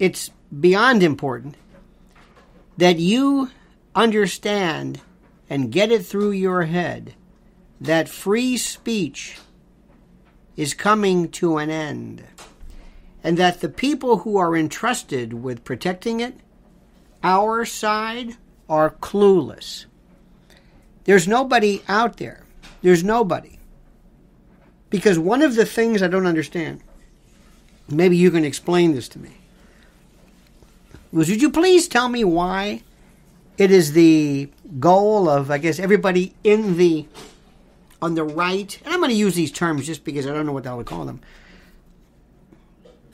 it's beyond important that you understand and get it through your head that free speech is coming to an end and that the people who are entrusted with protecting it, our side, are clueless. There's nobody out there. There's nobody. Because one of the things I don't understand, maybe you can explain this to me, would you please tell me why it is the goal of, I guess, everybody in the on the right, and I'm going to use these terms just because I don't know what the hell to call them,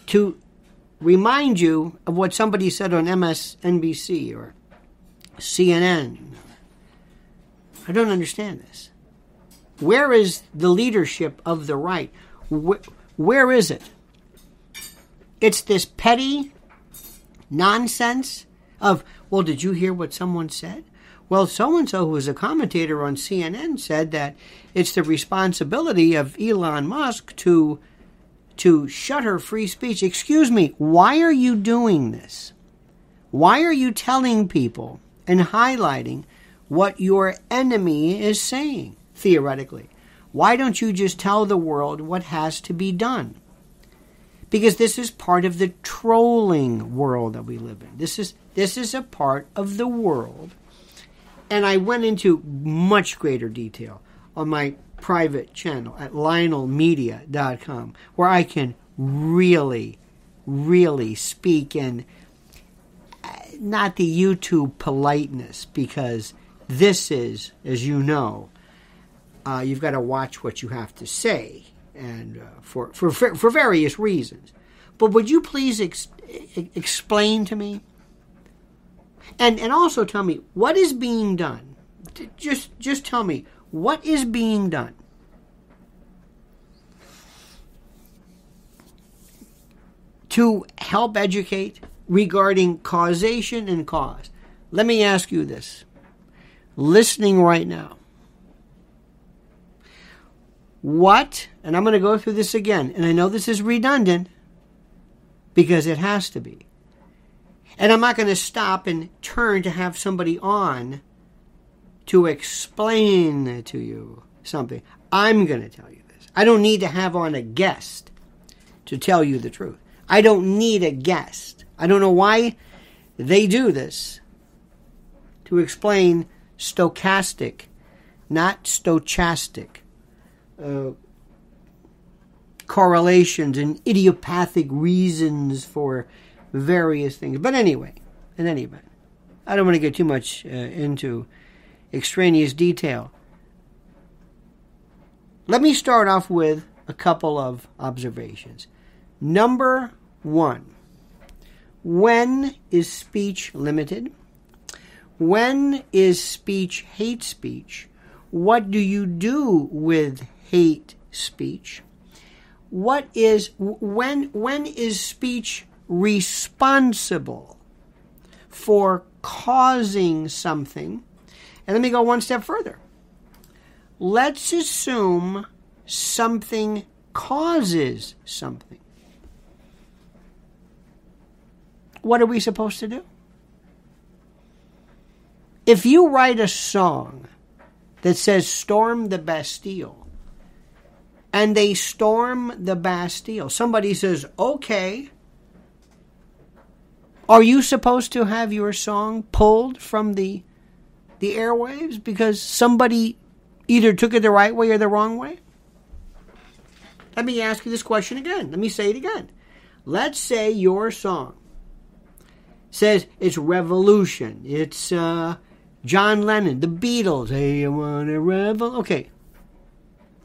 to remind you of what somebody said on MSNBC or CNN. I don't understand this. Where is the leadership of the right? where, where is it? It's this petty nonsense of, well, did you hear what someone said? Well, so and so, who was a commentator on CNN, said that it's the responsibility of Elon Musk to to shutter free speech. Excuse me, why are you doing this? Why are you telling people and highlighting what your enemy is saying, theoretically? Why don't you just tell the world what has to be done? Because this is part of the trolling world that we live in. This is this is a part of the world and I went into much greater detail on my private channel at lionelmedia.com, where I can really, really speak in uh, not the YouTube politeness, because this is, as you know, uh, you've got to watch what you have to say, and uh, for, for for various reasons. But would you please ex- explain to me? And and also tell me what is being done. Just just tell me what is being done. To help educate regarding causation and cause. Let me ask you this. Listening right now. What, and I'm going to go through this again, and I know this is redundant because it has to be. And I'm not going to stop and turn to have somebody on to explain to you something. I'm going to tell you this. I don't need to have on a guest to tell you the truth. I don't need a guest. I don't know why they do this to explain stochastic, not stochastic, uh, correlations and idiopathic reasons for various things. But anyway, in any event, I don't want to get too much uh, into extraneous detail. Let me start off with a couple of observations. Number one, when is speech limited? When is speech hate speech? What do you do with hate speech? What is when when is speech responsible for causing something. And let me go one step further. Let's assume something causes something. What are we supposed to do? If you write a song that says storm the Bastille, and they storm the Bastille, somebody says, okay, are you supposed to have your song pulled from the the airwaves because somebody either took it the right way or the wrong way? Let me ask you this question again. Let me say it again. Let's say your song says it's revolution. It's uh, John Lennon, the Beatles. Hey, you want a revel? Okay.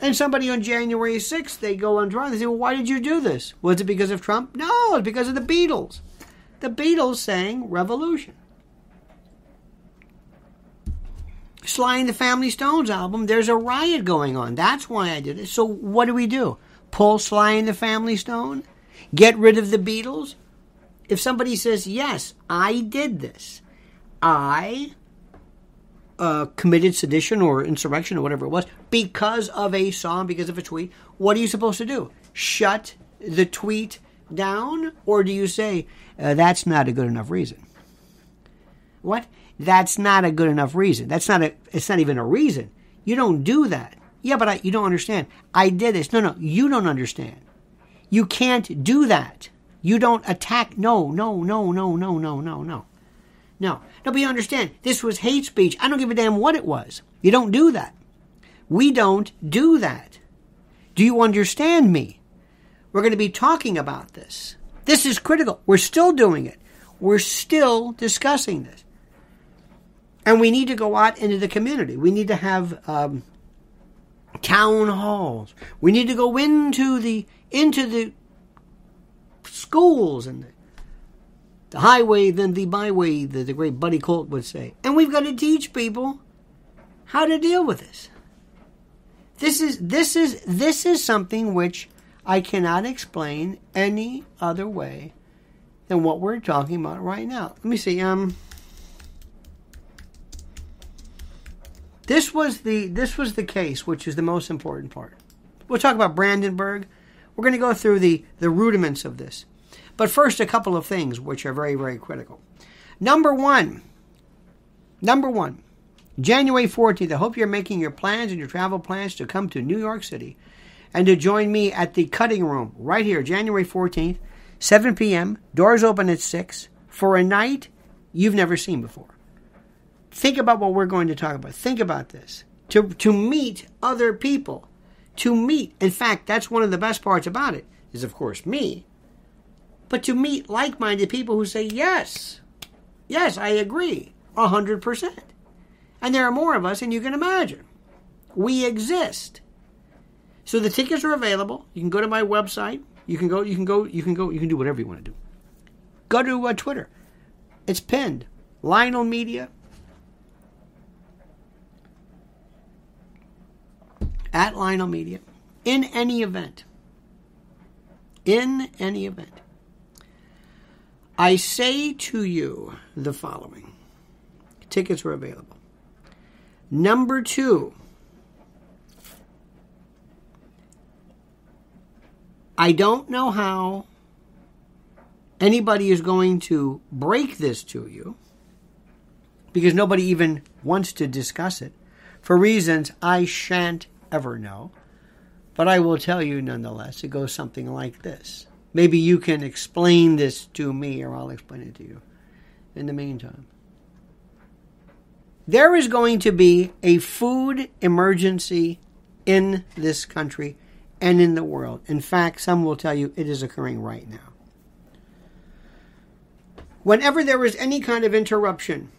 And somebody on January 6th, they go on Twitter. They say, well, why did you do this? Was it because of Trump? No, it's because of the Beatles. The Beatles sang Revolution. Sly and the Family Stones album, there's a riot going on. That's why I did it. So what do we do? Pull Sly and the Family Stone? Get rid of the Beatles? If somebody says, yes, I did this, I uh, committed sedition or insurrection or whatever it was because of a song, because of a tweet, what are you supposed to do? Shut the tweet down, or do you say, uh, that's not a good enough reason? What? That's not a good enough reason. That's not a, it's not even a reason. You don't do that. Yeah, but I, you don't understand. I did this. No, no, you don't understand. You can't do that. You don't attack. No, no, no, no, no, no, no, no. No. No, but you understand. This was hate speech. I don't give a damn what it was. You don't do that. We don't do that. Do you understand me? We're going to be talking about this. This is critical. We're still doing it. We're still discussing this. And we need to go out into the community. We need to have um, town halls. We need to go into the into the schools and the, the highway, then the byway, the, the great Buddy Colt would say. And we've got to teach people how to deal with this. This is this is this is something which I cannot explain any other way than what we're talking about right now. Let me see. Um, this was the this was the case, which is the most important part. We'll talk about Brandenburg. We're going to go through the the rudiments of this, but first, a couple of things which are very very critical. Number one. Number one. January 14th. I hope you're making your plans and your travel plans to come to New York City and to join me at the cutting room right here, January 14th, 7 p.m. Doors open at 6 for a night you've never seen before. Think about what we're going to talk about. Think about this. To, to meet other people. To meet. In fact, that's one of the best parts about it, is of course me. But to meet like minded people who say, yes, yes, I agree, 100%. And there are more of us than you can imagine. We exist. So the tickets are available. You can go to my website. You can go. You can go. You can go. You can do whatever you want to do. Go to uh, Twitter. It's pinned. Lionel Media. At Lionel Media. In any event. In any event. I say to you the following. Tickets are available. Number two, I don't know how anybody is going to break this to you because nobody even wants to discuss it for reasons I shan't ever know. But I will tell you nonetheless. It goes something like this. Maybe you can explain this to me, or I'll explain it to you in the meantime. There is going to be a food emergency in this country and in the world. In fact, some will tell you it is occurring right now. Whenever there is any kind of interruption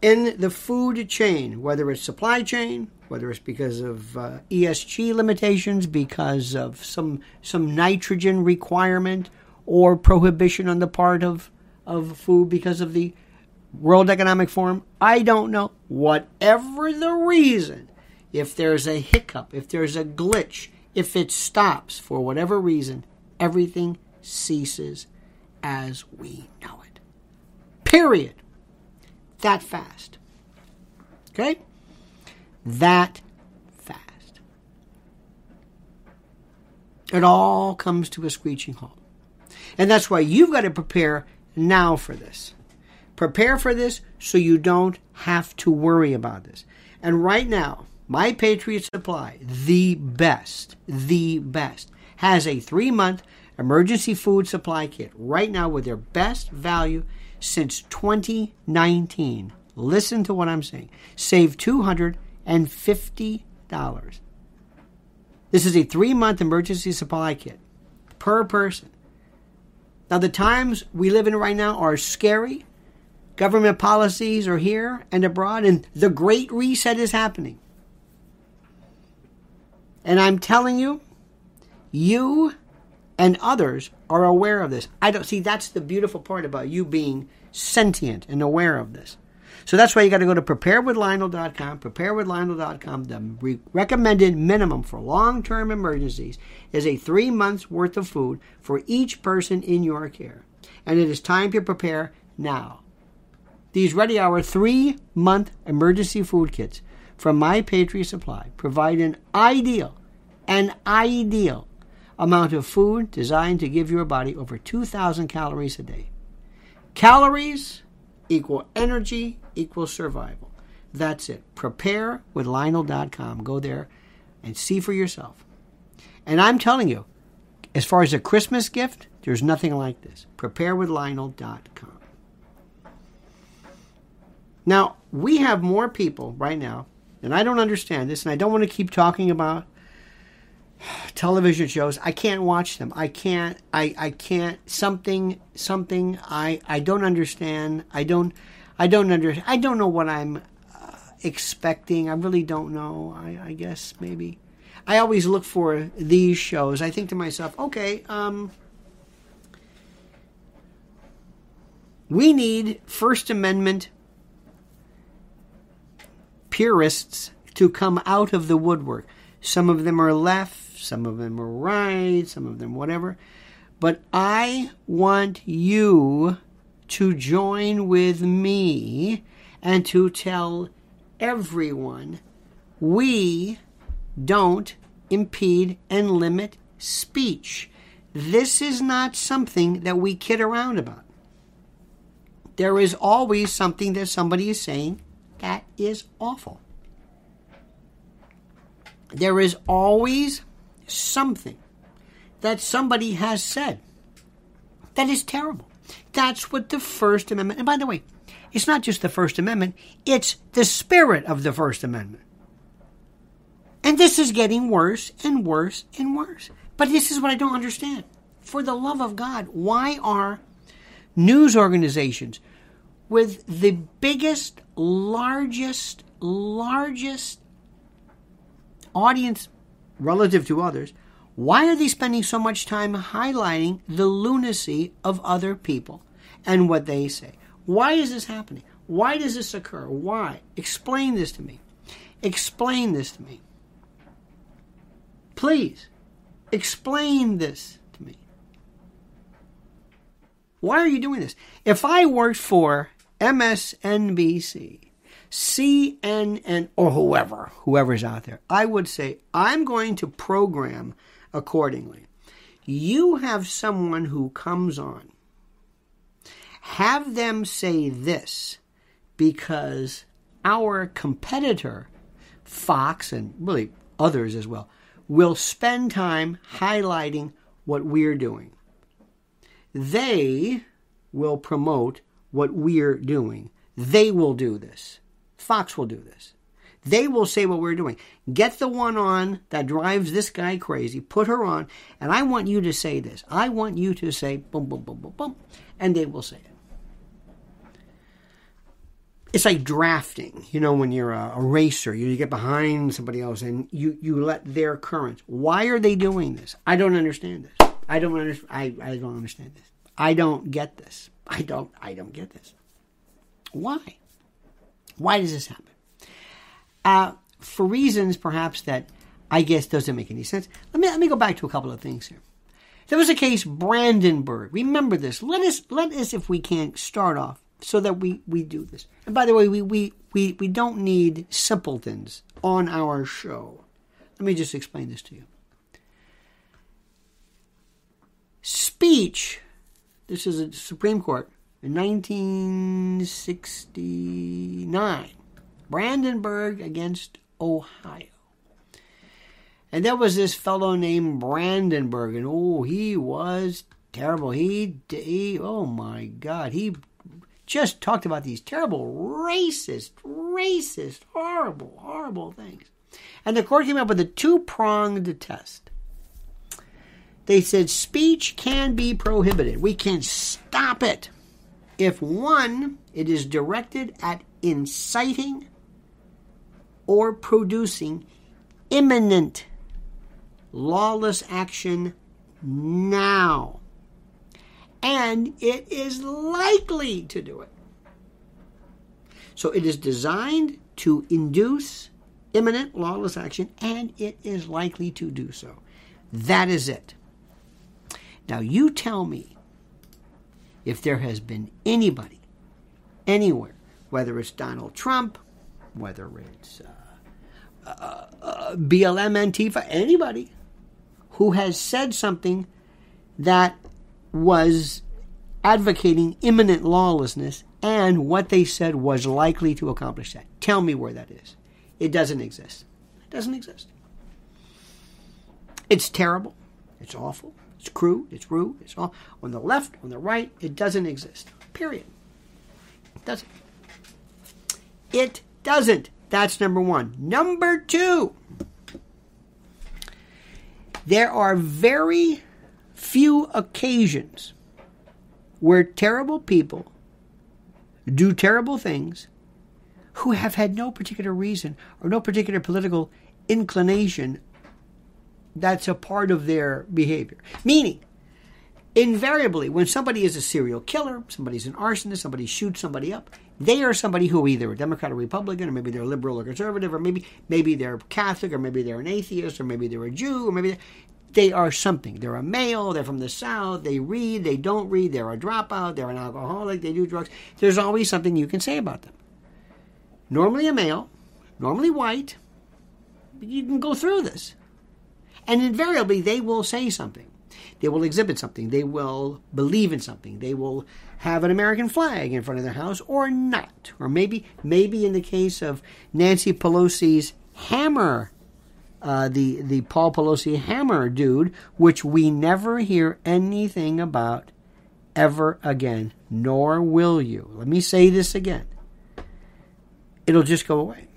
in the food chain, whether it's supply chain, whether it's because of uh, ESG limitations, because of some some nitrogen requirement, or prohibition on the part of of food because of the World Economic Forum, I don't know. Whatever the reason, if there's a hiccup, if there's a glitch, if it stops for whatever reason, everything ceases as we know it. Period. That fast. Okay? That fast. It all comes to a screeching halt. And that's why you've got to prepare now for this. Prepare for this so you don't have to worry about this. And right now, My Patriot Supply, the best, the best, has a three month emergency food supply kit right now with their best value since 2019. Listen to what I'm saying. Save $250. This is a three month emergency supply kit per person. Now, the times we live in right now are scary. Government policies are here and abroad, and the Great Reset is happening. And I'm telling you, you and others are aware of this. I don't see that's the beautiful part about you being sentient and aware of this. So that's why you got to go to preparewithlionel.com. Preparewithlionel.com. The re- recommended minimum for long term emergencies is a three months worth of food for each person in your care. And it is time to prepare now. These Ready Hour three month emergency food kits from My Patriot Supply provide an ideal, an ideal amount of food designed to give your body over 2,000 calories a day. Calories equal energy equals survival. That's it. Prepare with Lionel.com. Go there and see for yourself. And I'm telling you, as far as a Christmas gift, there's nothing like this. Prepare with Lionel.com. Now, we have more people right now, and I don't understand this, and I don't want to keep talking about television shows. I can't watch them. I can't. I, I can't. Something. Something. I. I don't understand. I don't. I don't under. I don't know what I'm uh, expecting. I really don't know. I, I guess maybe. I always look for these shows. I think to myself, okay, um, we need First Amendment purists to come out of the woodwork. Some of them are left, some of them are right, some of them whatever. But I want you to join with me and to tell everyone we don't impede and limit speech. This is not something that we kid around about. There is always something that somebody is saying that is awful. There is always something that somebody has said that is terrible. That's what the First Amendment, and by the way, it's not just the First Amendment, it's the spirit of the First Amendment. And this is getting worse and worse and worse. But this is what I don't understand. For the love of God, why are news organizations with the biggest, largest, largest audience relative to others, why are they spending so much time highlighting the lunacy of other people and what they say? Why is this happening? Why does this occur? Why? Explain this to me. Explain this to me. Please, explain this to me. Why are you doing this? If I worked for MSNBC, CNN, or whoever, whoever's out there, I would say, I'm going to program accordingly. You have someone who comes on, have them say this because our competitor, Fox, and really others as well, will spend time highlighting what we're doing. They will promote what we're doing. They will do this. Fox will do this. They will say what we're doing. Get the one on that drives this guy crazy, put her on, and I want you to say this. I want you to say boom, boom, boom, boom, boom, and they will say it. It's like drafting, you know, when you're a, a racer, you get behind somebody else and you, you let their current. Why are they doing this? I don't understand this. I don't understand. I, I don't understand this. I don't get this. I don't I don't get this. Why? Why does this happen? Uh, for reasons perhaps that I guess doesn't make any sense. Let me let me go back to a couple of things here. There was a case Brandenburg. Remember this. Let us let us if we can start off so that we, we do this. And by the way, we, we, we, we don't need simpletons on our show. Let me just explain this to you. Speech this is a Supreme Court in 1969. Brandenburg against Ohio. And there was this fellow named Brandenburg, and oh, he was terrible. He, he, oh my God, he just talked about these terrible, racist, racist, horrible, horrible things. And the court came up with a two pronged test. They said speech can be prohibited. We can stop it. If one, it is directed at inciting or producing imminent lawless action now. And it is likely to do it. So it is designed to induce imminent lawless action, and it is likely to do so. That is it. Now, you tell me if there has been anybody, anywhere, whether it's Donald Trump, whether it's uh, uh, uh, BLM, Antifa, anybody, who has said something that was advocating imminent lawlessness and what they said was likely to accomplish that. Tell me where that is. It doesn't exist. It doesn't exist. It's terrible. It's awful. It's crude. It's rude. It's all on the left, on the right. It doesn't exist. Period. It doesn't. It doesn't. That's number one. Number two. There are very few occasions where terrible people do terrible things who have had no particular reason or no particular political inclination that's a part of their behavior. Meaning, invariably, when somebody is a serial killer, somebody's an arsonist, somebody shoots somebody up, they are somebody who either a Democrat or Republican, or maybe they're liberal or conservative, or maybe maybe they're Catholic, or maybe they're an atheist, or maybe they're a Jew, or maybe they are something. They're a male, they're from the South, they read, they don't read, they're a dropout, they're an alcoholic, they do drugs. There's always something you can say about them. Normally a male, normally white, you can go through this. And invariably, they will say something. They will exhibit something. They will believe in something. They will have an American flag in front of their house or not. Or maybe, maybe in the case of Nancy Pelosi's hammer, uh, the the Paul Pelosi hammer dude, which we never hear anything about ever again. Nor will you. Let me say this again. It'll just go away.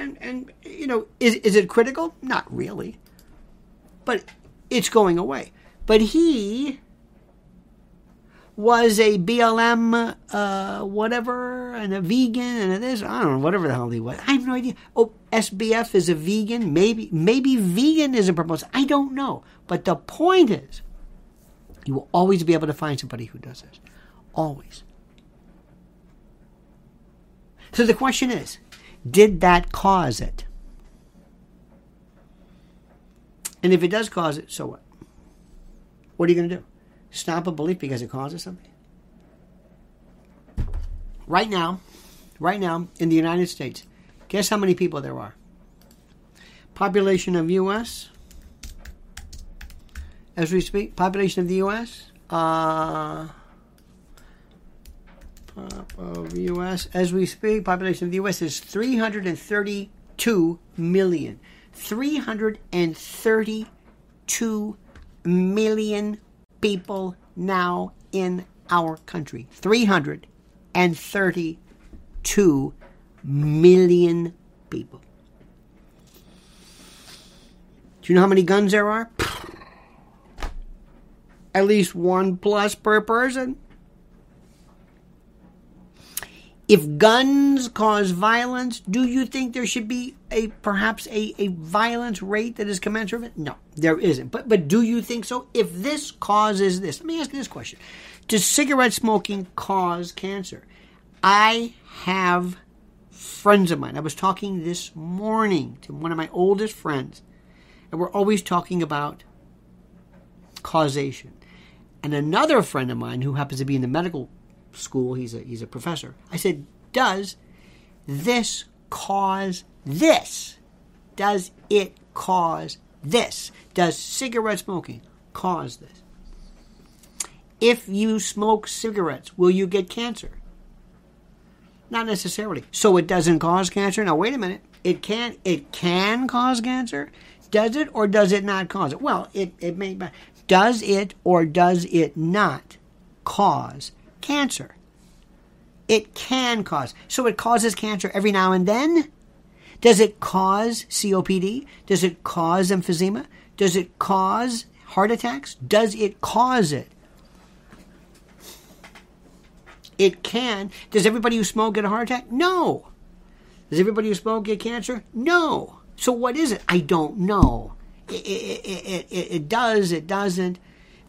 And and you know, is is it critical? Not really, but it's going away. But he was a BLM, uh, whatever, and a vegan, and a this. I don't know, whatever the hell he was. I have no idea. Oh, SBF is a vegan. Maybe, maybe vegan is a. I don't know. But the point is, you will always be able to find somebody who does this. Always. So the question is, did that cause it? And if it does cause it, so what? What are you going to do? Stop a belief because it causes something? Right now, right now in the United States, guess how many people there are? Population of U.S. As we speak, population of the U.S. Uh, of the U.S. as we speak, population of the U.S. is 332 million. 332 million people now in our country. 332 million people. Do you know how many guns there are? At least one plus per person. If guns cause violence, do you think there should be a perhaps a, a violence rate that is commensurate? No, there isn't. But but do you think so? If this causes this, let me ask you this question. Does cigarette smoking cause cancer? I have friends of mine. I was talking this morning to one of my oldest friends, and we're always talking about causation. And another friend of mine who happens to be in the medical school. He's a he's a professor. I said, "Does this cause this? Does it cause this? Does cigarette smoking cause this? If you smoke cigarettes, will you get cancer? Not necessarily. So it doesn't cause cancer. Now wait a minute. It can it can cause cancer. Does it or does it not cause it? Well, it, it may does it or does it not cause cancer. It can cause. So it causes cancer every now and then. Does it cause COPD? Does it cause emphysema? Does it cause heart attacks? Does it cause it? It can. Does everybody who smoke get a heart attack? No. Does everybody who smoke get cancer? No. So what is it? I don't know. It, it, it, it, does, it doesn't.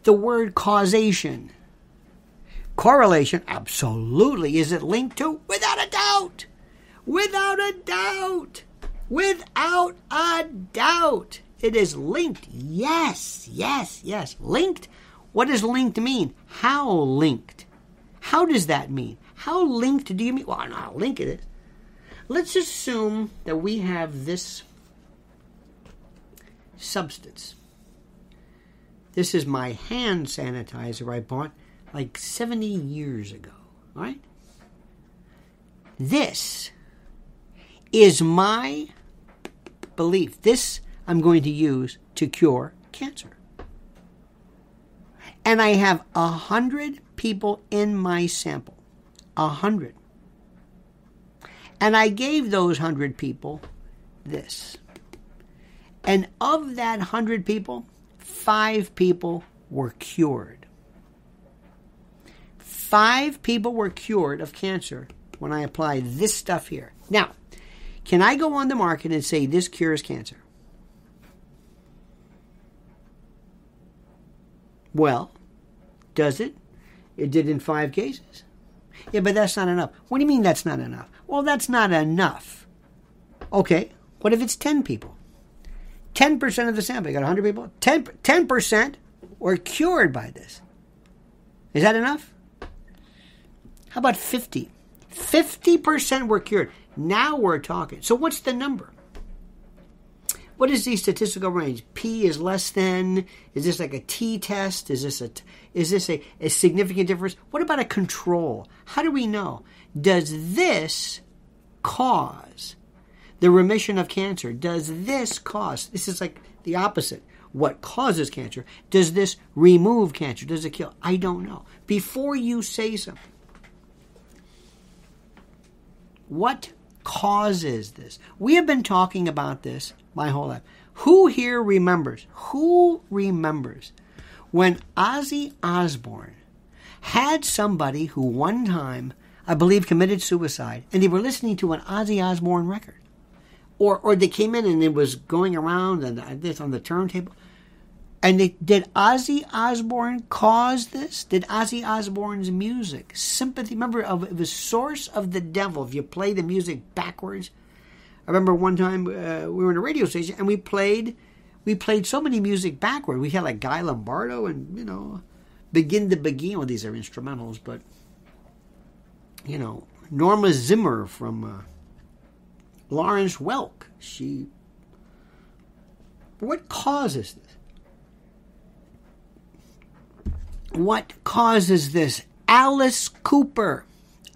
The word causation Correlation, absolutely. Is it linked to? Without a doubt. Without a doubt. Without a doubt. It is linked. Yes, yes, yes. Linked. What does linked mean? How linked? How does that mean? How linked do you mean? Well, how linked it. Let's assume that we have this substance. This is my hand sanitizer I bought like 70 years ago, right? This is my belief. This I'm going to use to cure cancer. And I have a hundred people in my sample. A hundred. And I gave those hundred people this. And of that hundred people, five people were cured. Five people were cured of cancer when I applied this stuff here. Now, can I go on the market and say this cures cancer? Well, does it? It did in five cases. Yeah, but that's not enough. What do you mean that's not enough? Well, that's not enough. Okay, what if it's 10 people? 10% of the sample, you got 100 people, 10, 10% were cured by this. Is that enough? How about 50? 50% were cured. Now we're talking. So what's the number? What is the statistical range? P is less than. Is this like a t test? Is this a is this a, a significant difference? What about a control? How do we know? Does this cause the remission of cancer? Does this cause? This is like the opposite. What causes cancer? Does this remove cancer? Does it kill? I don't know. Before you say something, what causes this? We have been talking about this my whole life. Who here remembers? Who remembers when Ozzy Osbourne had somebody who one time, I believe, committed suicide, and they were listening to an Ozzy Osbourne record? Or, or they came in and it was going around and this on the turntable. And they, did Ozzy Osbourne cause this? Did Ozzy Osbourne's music, sympathy, remember, of the source of the devil, if you play the music backwards? I remember one time uh, we were in a radio station and we played, we played so many music backward. We had like Guy Lombardo and, you know, Begin the Beguine. Well, these are instrumentals, but, you know, Norma Zimmer from uh, Lawrence Welk. She. What causes this? What causes this? Alice Cooper.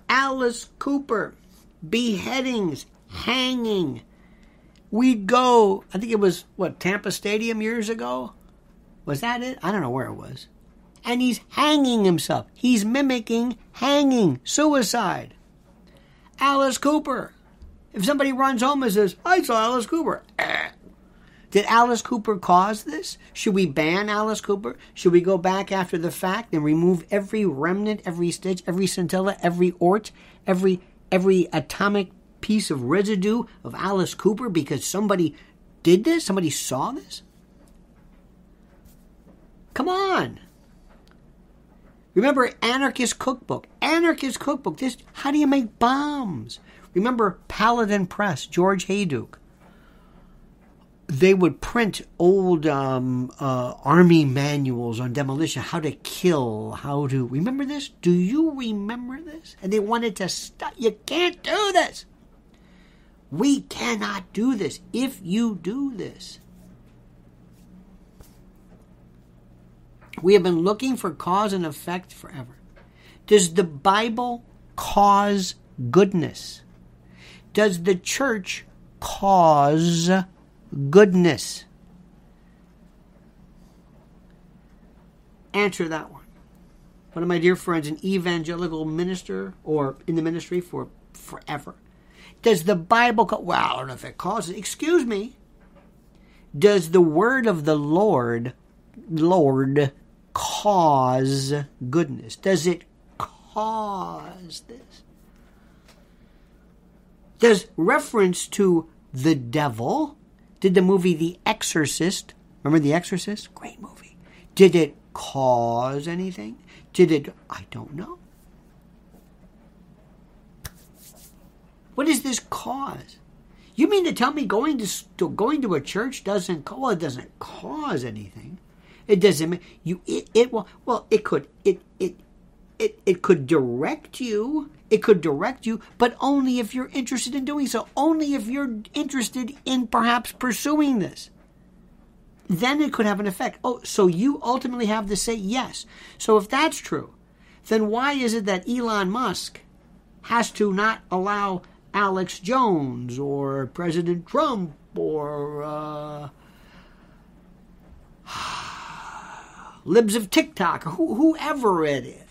Alice Cooper. Beheadings, hanging. We'd go, I think it was, what, Tampa Stadium years ago? Was that it? I don't know where it was. And he's hanging himself. He's mimicking hanging, suicide. Alice Cooper. If somebody runs home and says, I saw Alice Cooper, eh, did Alice Cooper cause this? Should we ban Alice Cooper? Should we go back after the fact and remove every remnant, every stitch, every scintilla, every ort, every every atomic piece of residue of Alice Cooper because somebody did this? Somebody saw this? Come on. Remember Anarchist Cookbook. Anarchist Cookbook. This how do you make bombs? Remember Paladin Press, George Hayduke they would print old um, uh, army manuals on demolition, how to kill, how to. Remember this? Do you remember this? And they wanted to stop. You can't do this. We cannot do this if you do this. We have been looking for cause and effect forever. Does the Bible cause goodness? Does the church cause goodness? Answer that one. One of my dear friends, an evangelical minister or in the ministry for forever. Does the Bible, call, well, I don't know if it causes, excuse me. Does the word of the Lord, Lord, cause goodness? Does it cause this? Does reference to the devil did the movie The Exorcist, remember The Exorcist? Great movie. Did it cause anything? Did it, I don't know. What does this cause? You mean to tell me going to, going to a church doesn't well, it doesn't cause anything. It doesn't you it, it well well it could it it it it could direct you it could direct you, but only if you're interested in doing so, only if you're interested in perhaps pursuing this. then it could have an effect. Oh, so you ultimately have to say yes. So if that's true, then why is it that Elon Musk has to not allow Alex Jones or President Trump or uh, libs of TikTok or whoever it is?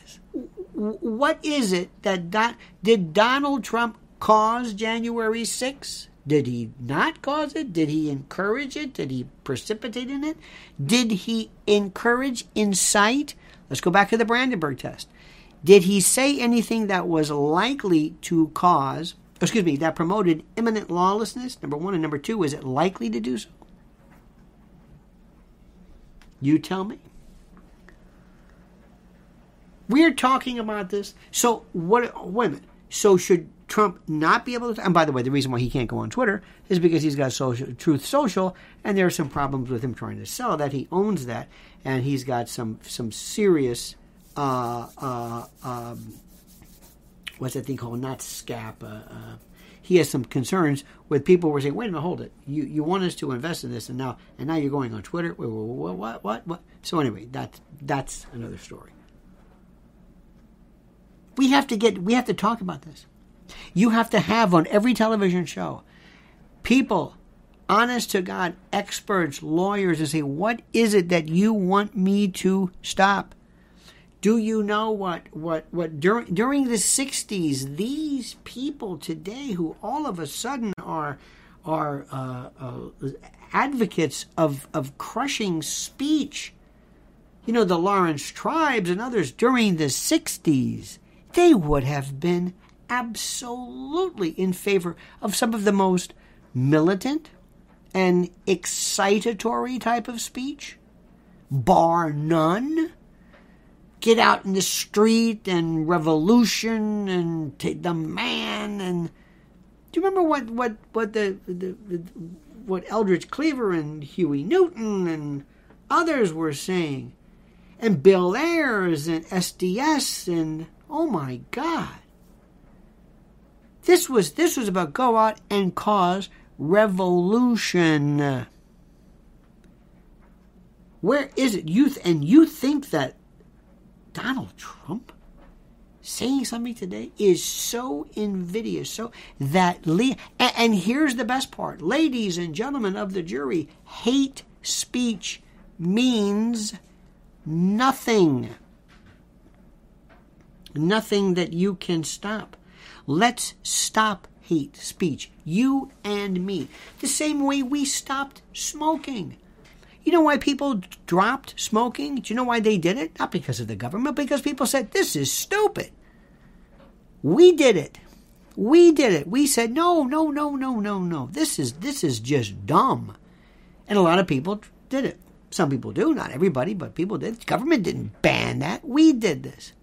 What is it that, that did Donald Trump cause January 6th? Did he not cause it? Did he encourage it? Did he precipitate in it? Did he encourage, incite? Let's go back to the Brandenburg test. Did he say anything that was likely to cause, excuse me, that promoted imminent lawlessness? Number one. And number two, is it likely to do so? You tell me. We're talking about this. So, what, wait a minute. So, should Trump not be able to? And by the way, the reason why he can't go on Twitter is because he's got social, Truth Social, and there are some problems with him trying to sell that. He owns that, and he's got some some serious. Uh, uh, um, what's that thing called? Not SPAC. Uh, uh, he has some concerns with people who are saying, "Wait a minute, hold it. You you want us to invest in this, and now and now you're going on Twitter. What what what what?" So anyway, that that's another story. We have to get we have to talk about this. You have to have on every television show people, honest to God, experts, lawyers, and say, what is it that you want me to stop? Do you know what what what during during the '60s these people today who all of a sudden are are uh, uh, advocates of of crushing speech? You know the Laurence Tribes and others during the '60s they would have been absolutely in favor of some of the most militant and excitatory type of speech, bar none. Get out in the street and revolution and take the man and do you remember what what what the, the, the what Eldridge Cleaver and Huey Newton and others were saying, and Bill Ayers and SDS and oh my God, this was this was about go out and cause revolution. Where is it? Youth and you think that Donald Trump saying something today is so invidious, so that le- and, and here's the best part, ladies and gentlemen of the jury, hate speech means nothing. Nothing that you can stop. Let's stop hate speech, you and me, the same way we stopped smoking. You know why people dropped smoking? Do you know why they did it? Not because of the government, because people said, this is stupid. We did it. We did it. We said, no, no, no, no, no, no. This is, this is just dumb. And a lot of people did it. Some people do, not everybody, but people did. Government didn't ban that. We did this.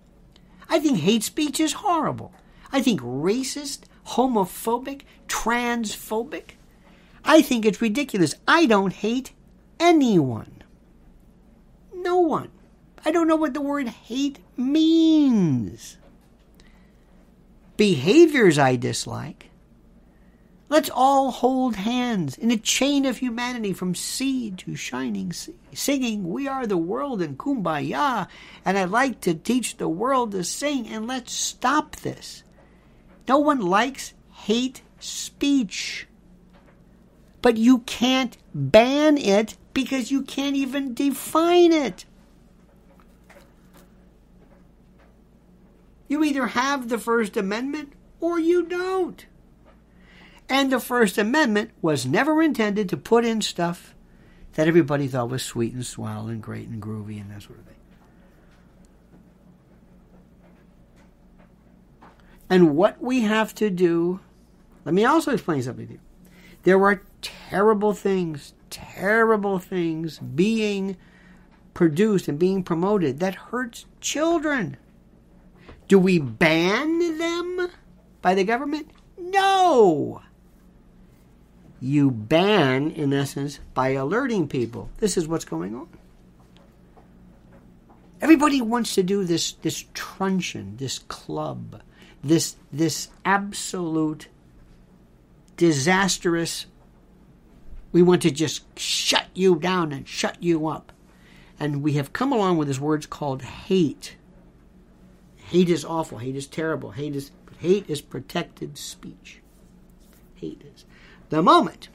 I think hate speech is horrible. I think racist, homophobic, transphobic. I think it's ridiculous. I don't hate anyone. No one. I don't know what the word hate means. Behaviors I dislike. Let's all hold hands in a chain of humanity from sea to shining sea, singing, We are the world and kumbaya. And I'd like to teach the world to sing, and let's stop this. No one likes hate speech. But you can't ban it because you can't even define it. You either have the First Amendment or you don't. And the First Amendment was never intended to put in stuff that everybody thought was sweet and swell and great and groovy and that sort of thing. And what we have to do, let me also explain something to you. There are terrible things, terrible things being produced and being promoted that hurts children. Do we ban them by the government? No you ban, in essence, by alerting people. This is what's going on. Everybody wants to do this, this truncheon, this club, this, this absolute disastrous We want to just shut you down and shut you up. And we have come along with these words called hate. Hate is awful. Hate is terrible. Hate is hate is protected speech. Hate is. The moment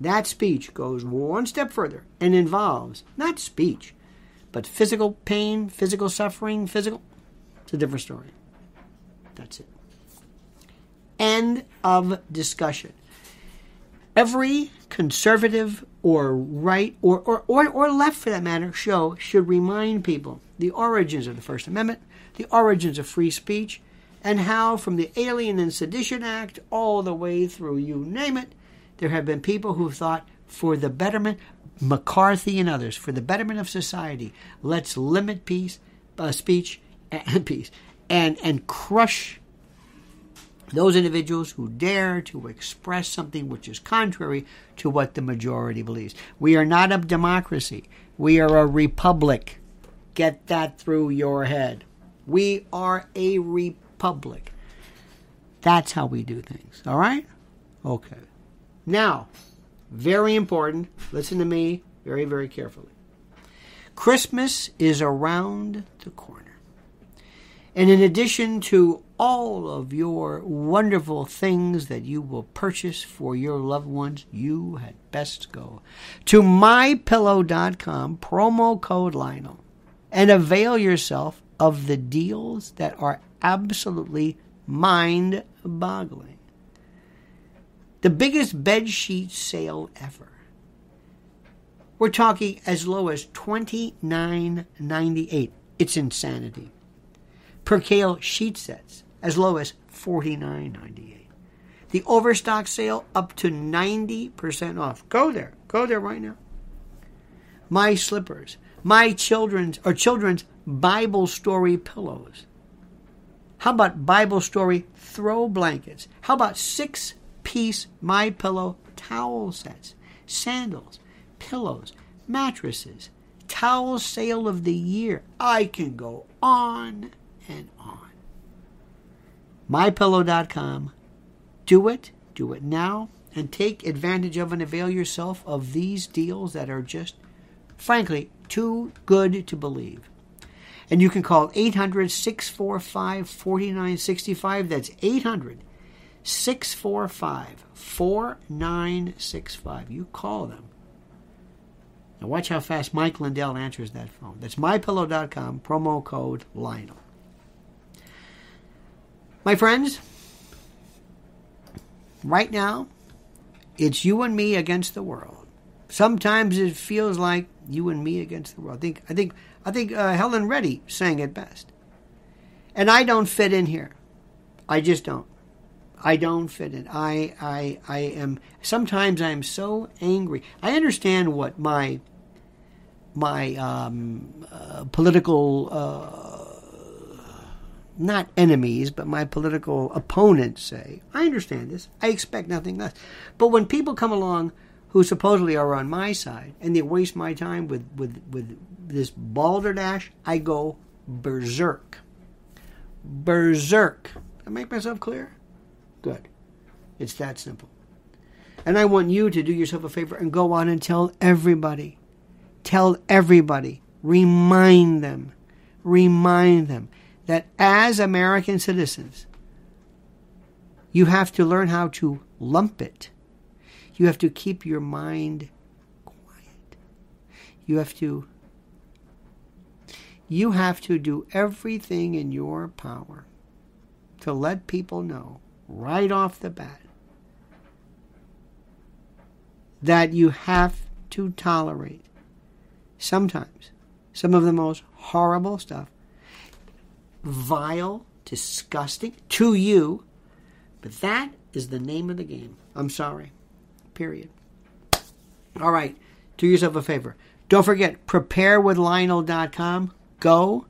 that speech goes one step further and involves not speech, but physical pain, physical suffering, physical, it's a different story. That's it. End of discussion. Every conservative or right or, or, or, or left for that matter show should remind people the origins of the First Amendment, the origins of free speech, and how from the Alien and Sedition Act all the way through you name it, there have been people who thought for the betterment, McCarthy and others, for the betterment of society, let's limit peace, uh, speech and peace, and and crush those individuals who dare to express something which is contrary to what the majority believes. We are not a democracy. We are a republic. Get that through your head. We are a republic. That's how we do things. All right? Okay. Now, very important, listen to me very, very carefully. Christmas is around the corner. And in addition to all of your wonderful things that you will purchase for your loved ones, you had best go to mypillow.com, promo code Lionel, and avail yourself of the deals that are absolutely mind boggling. The biggest bed sheet sale ever. We're talking as low as $29.98. It's insanity. Percale sheet sets as low as $49.98. The overstock sale up to 90% off. Go there. Go there right now. My slippers, my children's or children's Bible story pillows. How about Bible story throw blankets? How about six piece my pillow towel sets, sandals, pillows, mattresses, towel sale of the year. I can go on and on. MyPillow.com. Do it. Do it now. And take advantage of and avail yourself of these deals that are just, frankly, too good to believe. And you can call 800 645 4965. That's 800 645 4965. You call them. Now watch how fast Mike Lindell answers that phone. That's mypillow.com, promo code Lionel. My friends, right now, it's you and me against the world. Sometimes it feels like you and me against the world. I think I think I think uh, Helen Reddy sang it best. And I don't fit in here. I just don't. I don't fit in. I I I am sometimes I am so angry. I understand what my my um, uh, political uh, not enemies, but my political opponents say, I understand this. I expect nothing less. But when people come along who supposedly are on my side and they waste my time with, with, with this balderdash, I go berserk. Berserk. I make myself clear? Good. It's that simple. And I want you to do yourself a favor and go on and tell everybody. Tell everybody. Remind them. Remind them that as American citizens, you have to learn how to lump it. You have to keep your mind quiet. You have to you have to do everything in your power to let people know right off the bat that you have to tolerate sometimes some of the most horrible stuff vile, disgusting to you, but that is the name of the game. I'm sorry. Period. All right. Do yourself a favor. Don't forget, preparewithlionel.com. Go,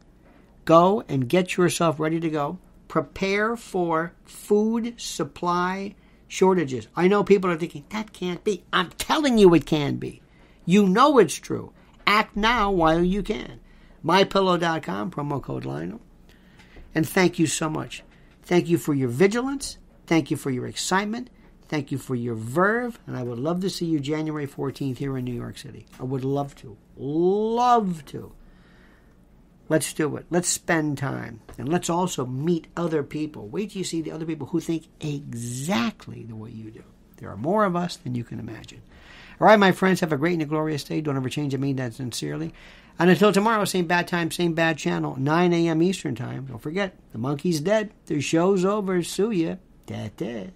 go and get yourself ready to go. Prepare for food supply shortages. I know people are thinking, that can't be. I'm telling you it can be. You know it's true. Act now while you can. MyPillow.com, promo code Lionel. And thank you so much. Thank you for your vigilance. Thank you for your excitement. Thank you for your verve, and I would love to see you January 14th here in New York City. I would love to. Love to. Let's do it. Let's spend time. And let's also meet other people. Wait till you see the other people who think exactly the way you do. There are more of us than you can imagine. All right, my friends, have a great and a glorious day. Don't ever change. I mean that sincerely. And until tomorrow, same bad time, same bad channel, 9 a.m. Eastern Time. Don't forget, the monkey's dead. The show's over. Sue ya. Da-da.